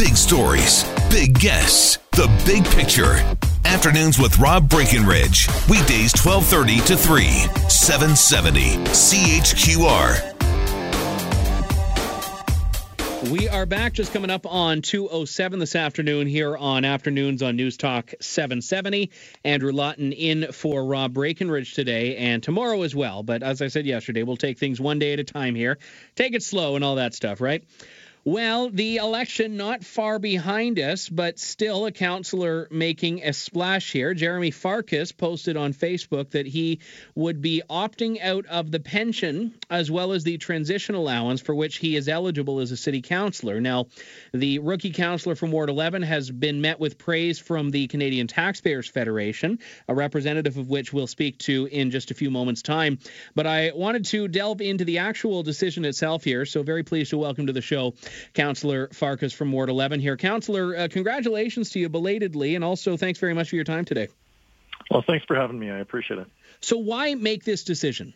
Big stories, big guests, the big picture. Afternoons with Rob Breckenridge. Weekdays 1230 to 3, 770 CHQR. We are back just coming up on 207 this afternoon here on Afternoons on News Talk 770. Andrew Lawton in for Rob Breckenridge today and tomorrow as well. But as I said yesterday, we'll take things one day at a time here. Take it slow and all that stuff, right? Well, the election not far behind us, but still a councillor making a splash here. Jeremy Farkas posted on Facebook that he would be opting out of the pension as well as the transition allowance for which he is eligible as a city councillor. Now, the rookie councillor from Ward 11 has been met with praise from the Canadian Taxpayers Federation, a representative of which we'll speak to in just a few moments' time. But I wanted to delve into the actual decision itself here, so very pleased to welcome to the show Councillor Farkas from Ward 11 here. Councillor, uh, congratulations to you belatedly, and also thanks very much for your time today. Well, thanks for having me. I appreciate it. So, why make this decision?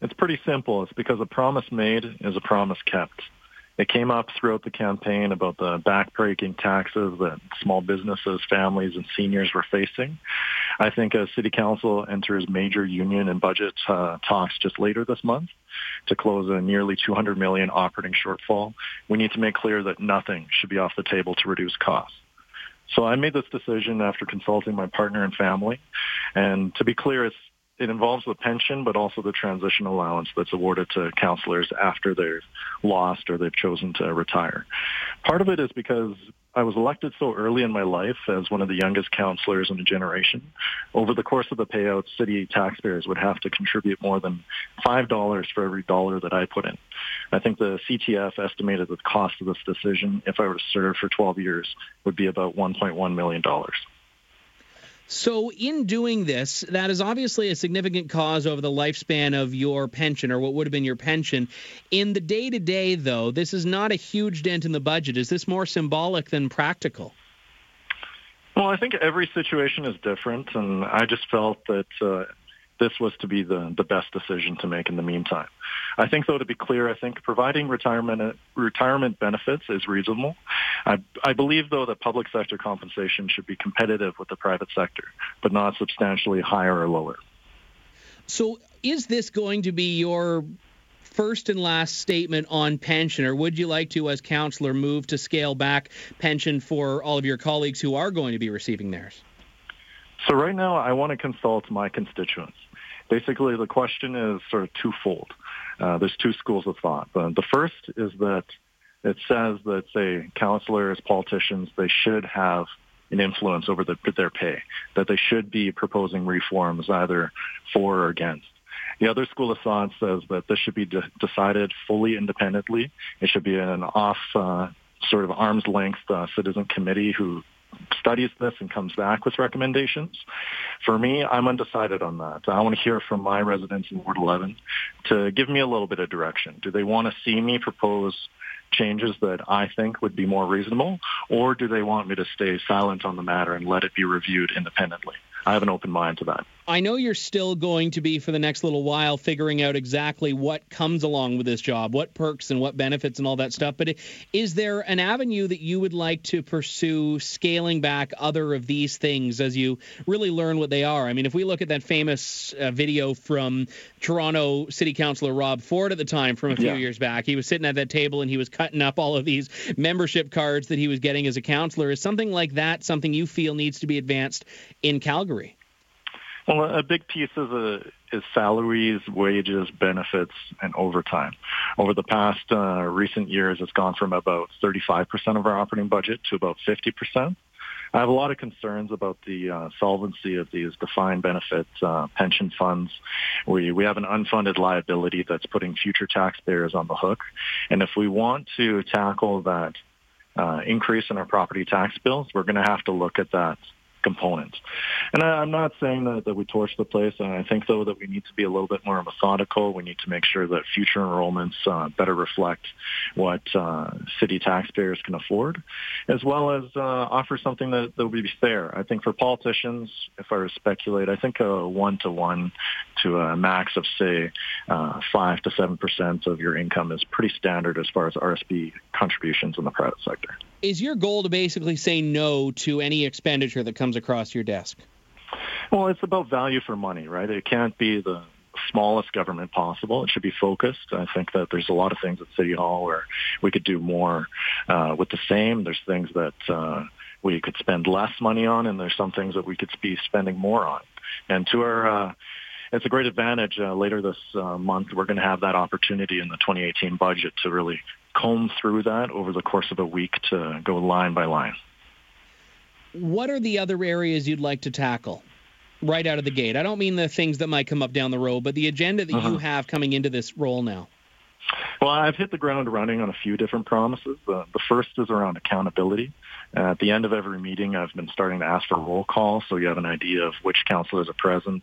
It's pretty simple. It's because a promise made is a promise kept. It came up throughout the campaign about the backbreaking taxes that small businesses, families, and seniors were facing. I think as City Council enters major union and budget uh, talks just later this month to close a nearly 200 million operating shortfall, we need to make clear that nothing should be off the table to reduce costs. So I made this decision after consulting my partner and family. And to be clear, it involves the pension, but also the transition allowance that's awarded to counselors after they've lost or they've chosen to retire. Part of it is because I was elected so early in my life as one of the youngest counselors in a generation. Over the course of the payout, city taxpayers would have to contribute more than $5 for every dollar that I put in. I think the CTF estimated the cost of this decision, if I were to serve for 12 years, would be about $1.1 million. So, in doing this, that is obviously a significant cause over the lifespan of your pension or what would have been your pension. In the day to day, though, this is not a huge dent in the budget. Is this more symbolic than practical? Well, I think every situation is different, and I just felt that uh, this was to be the, the best decision to make in the meantime. I think, though, to be clear, I think providing retirement uh, retirement benefits is reasonable. I, I believe, though, that public sector compensation should be competitive with the private sector, but not substantially higher or lower. So, is this going to be your first and last statement on pension, or would you like to, as councillor, move to scale back pension for all of your colleagues who are going to be receiving theirs? So right now, I want to consult my constituents. Basically, the question is sort of twofold. Uh, there's two schools of thought. The, the first is that it says that, say, counselors, politicians, they should have an influence over the, their pay, that they should be proposing reforms either for or against. The other school of thought says that this should be de- decided fully independently. It should be an off, uh, sort of arm's length uh, citizen committee who studies this and comes back with recommendations. For me, I'm undecided on that. I want to hear from my residents in Ward 11 to give me a little bit of direction. Do they want to see me propose changes that I think would be more reasonable, or do they want me to stay silent on the matter and let it be reviewed independently? I have an open mind to that. I know you're still going to be for the next little while figuring out exactly what comes along with this job, what perks and what benefits and all that stuff. But is there an avenue that you would like to pursue scaling back other of these things as you really learn what they are? I mean, if we look at that famous uh, video from Toronto City Councilor Rob Ford at the time from a few yeah. years back, he was sitting at that table and he was cutting up all of these membership cards that he was getting as a councilor. Is something like that something you feel needs to be advanced in Calgary? Well, a big piece is, a, is salaries, wages, benefits, and overtime. Over the past uh, recent years, it's gone from about 35% of our operating budget to about 50%. I have a lot of concerns about the uh, solvency of these defined benefit uh, pension funds. We we have an unfunded liability that's putting future taxpayers on the hook, and if we want to tackle that uh, increase in our property tax bills, we're going to have to look at that component. And I, am not saying that, that we torch the place. And I think, though, that we need to be a little bit more methodical. We need to make sure that future enrollments uh, better reflect what uh, city taxpayers can afford, as well as uh, offer something that, that would be fair. I think for politicians, if I were to speculate, I think a one-to-one to a max of, say, uh, 5 to 7% of your income is pretty standard as far as RSP contributions in the private sector. Is your goal to basically say no to any expenditure that comes across your desk? Well, it's about value for money, right? It can't be the smallest government possible. It should be focused. I think that there's a lot of things at City Hall where we could do more uh, with the same. There's things that uh, we could spend less money on, and there's some things that we could be spending more on. And to our uh, it's a great advantage. Uh, later this uh, month, we're going to have that opportunity in the 2018 budget to really comb through that over the course of a week to go line by line. What are the other areas you'd like to tackle right out of the gate? I don't mean the things that might come up down the road, but the agenda that uh-huh. you have coming into this role now. Well, I've hit the ground running on a few different promises. Uh, the first is around accountability. Uh, at the end of every meeting, I've been starting to ask for roll call so you have an idea of which councillors are present,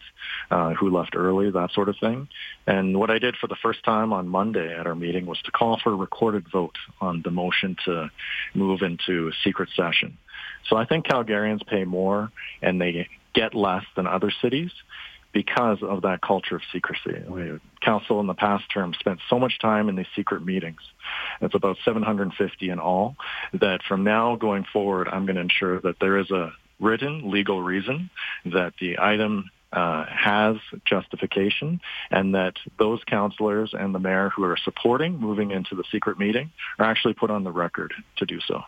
uh, who left early, that sort of thing. And what I did for the first time on Monday at our meeting was to call for a recorded vote on the motion to move into secret session. So I think Calgarians pay more and they get less than other cities because of that culture of secrecy. We, council in the past term spent so much time in these secret meetings. It's about 750 in all that from now going forward, I'm going to ensure that there is a written legal reason that the item uh, has justification and that those councillors and the mayor who are supporting moving into the secret meeting are actually put on the record to do so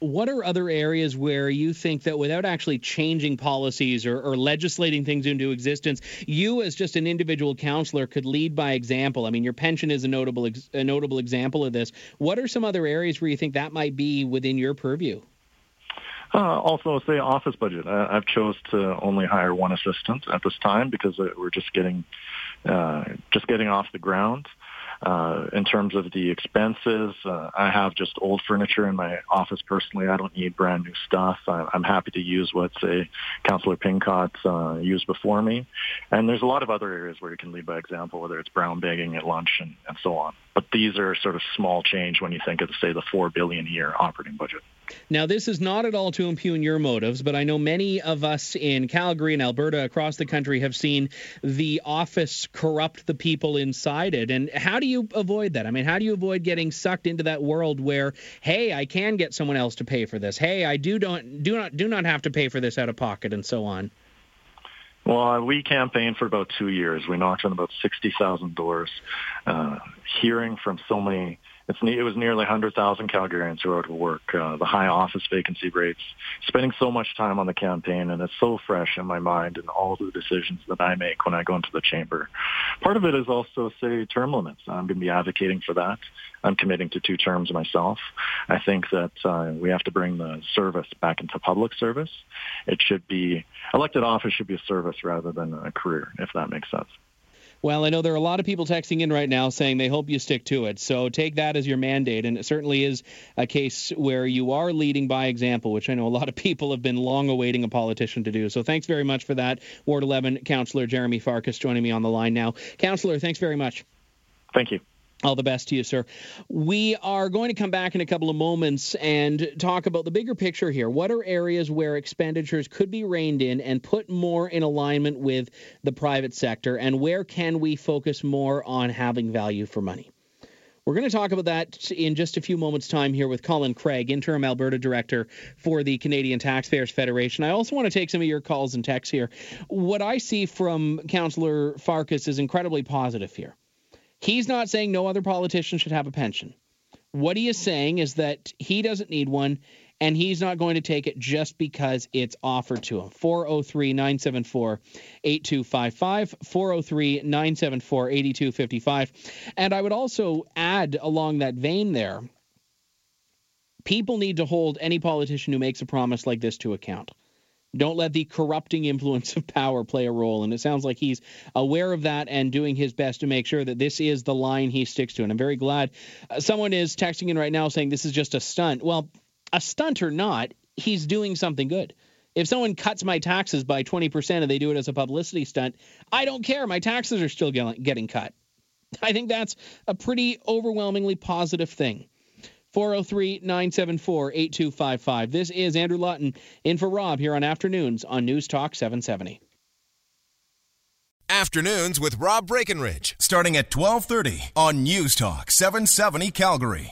what are other areas where you think that without actually changing policies or, or, legislating things into existence, you as just an individual counselor could lead by example? I mean, your pension is a notable a notable example of this. What are some other areas where you think that might be within your purview? Uh, also, say office budget. I, have chose to only hire one assistant at this time because we're just getting uh, just getting off the ground. Uh, in terms of the expenses, uh, I have just old furniture in my office personally. I don't need brand new stuff. I, I'm happy to use what, say, Councillor Pincott uh, used before me. And there's a lot of other areas where you can lead by example, whether it's brown bagging at lunch and, and so on. But these are sort of small change when you think of, say, the four billion a year operating budget. Now, this is not at all to impugn your motives, but I know many of us in Calgary and Alberta across the country have seen the office corrupt the people inside it. And how do you avoid that? I mean, how do you avoid getting sucked into that world where, hey, I can get someone else to pay for this. Hey, I do don't do not do not have to pay for this out of pocket, and so on. Well, uh, we campaigned for about two years. We knocked on about 60,000 doors, uh, hearing from so many it's, it was nearly 100,000 Calgarians who are out of work, uh, the high office vacancy rates, spending so much time on the campaign, and it's so fresh in my mind and all the decisions that I make when I go into the chamber. Part of it is also, say, term limits. I'm going to be advocating for that. I'm committing to two terms myself. I think that uh, we have to bring the service back into public service. It should be, elected office should be a service rather than a career, if that makes sense. Well, I know there are a lot of people texting in right now saying they hope you stick to it. So take that as your mandate. And it certainly is a case where you are leading by example, which I know a lot of people have been long awaiting a politician to do. So thanks very much for that. Ward 11 Councillor Jeremy Farkas joining me on the line now. Councillor, thanks very much. Thank you. All the best to you, sir. We are going to come back in a couple of moments and talk about the bigger picture here. What are areas where expenditures could be reined in and put more in alignment with the private sector? And where can we focus more on having value for money? We're going to talk about that in just a few moments' time here with Colin Craig, Interim Alberta Director for the Canadian Taxpayers Federation. I also want to take some of your calls and texts here. What I see from Councillor Farkas is incredibly positive here. He's not saying no other politician should have a pension. What he is saying is that he doesn't need one and he's not going to take it just because it's offered to him. 403 974 8255, 403 974 8255. And I would also add along that vein there People need to hold any politician who makes a promise like this to account. Don't let the corrupting influence of power play a role. And it sounds like he's aware of that and doing his best to make sure that this is the line he sticks to. And I'm very glad uh, someone is texting in right now saying this is just a stunt. Well, a stunt or not, he's doing something good. If someone cuts my taxes by 20% and they do it as a publicity stunt, I don't care. My taxes are still getting cut. I think that's a pretty overwhelmingly positive thing. 403 974 8255. This is Andrew Lawton in for Rob here on Afternoons on News Talk 770. Afternoons with Rob Breckenridge, starting at 1230 on News Talk 770 Calgary.